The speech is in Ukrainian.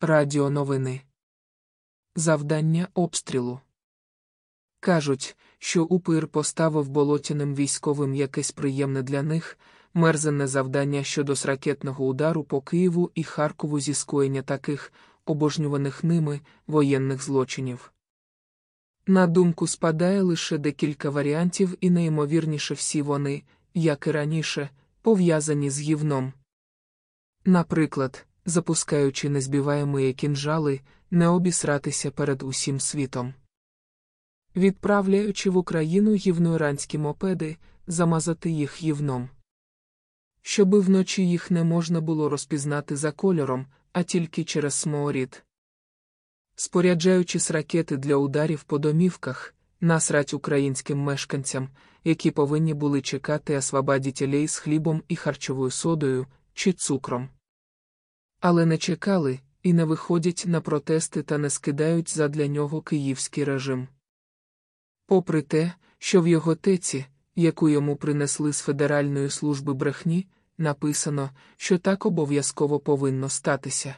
Радіо новини. Завдання обстрілу. Кажуть, що упир поставив болотяним військовим якесь приємне для них, мерзенне завдання щодо ракетного удару по Києву і Харкову зі скоєння таких, обожнюваних ними, воєнних злочинів. На думку спадає лише декілька варіантів, і найімовірніше всі вони, як і раніше, пов'язані з гівном. Наприклад, запускаючи незбіваємі кінжали, не обісратися перед усім світом. Відправляючи в Україну гівноіранські мопеди, замазати їх гівном. Щоби вночі їх не можна було розпізнати за кольором, а тільки через смоорід. Споряджаючись ракети для ударів по домівках, насрать українським мешканцям, які повинні були чекати освободітелей з хлібом і харчовою содою чи цукром. Але не чекали і не виходять на протести та не скидають задля нього київський режим. Попри те, що в його теці, яку йому принесли з Федеральної служби брехні, написано, що так обов'язково повинно статися.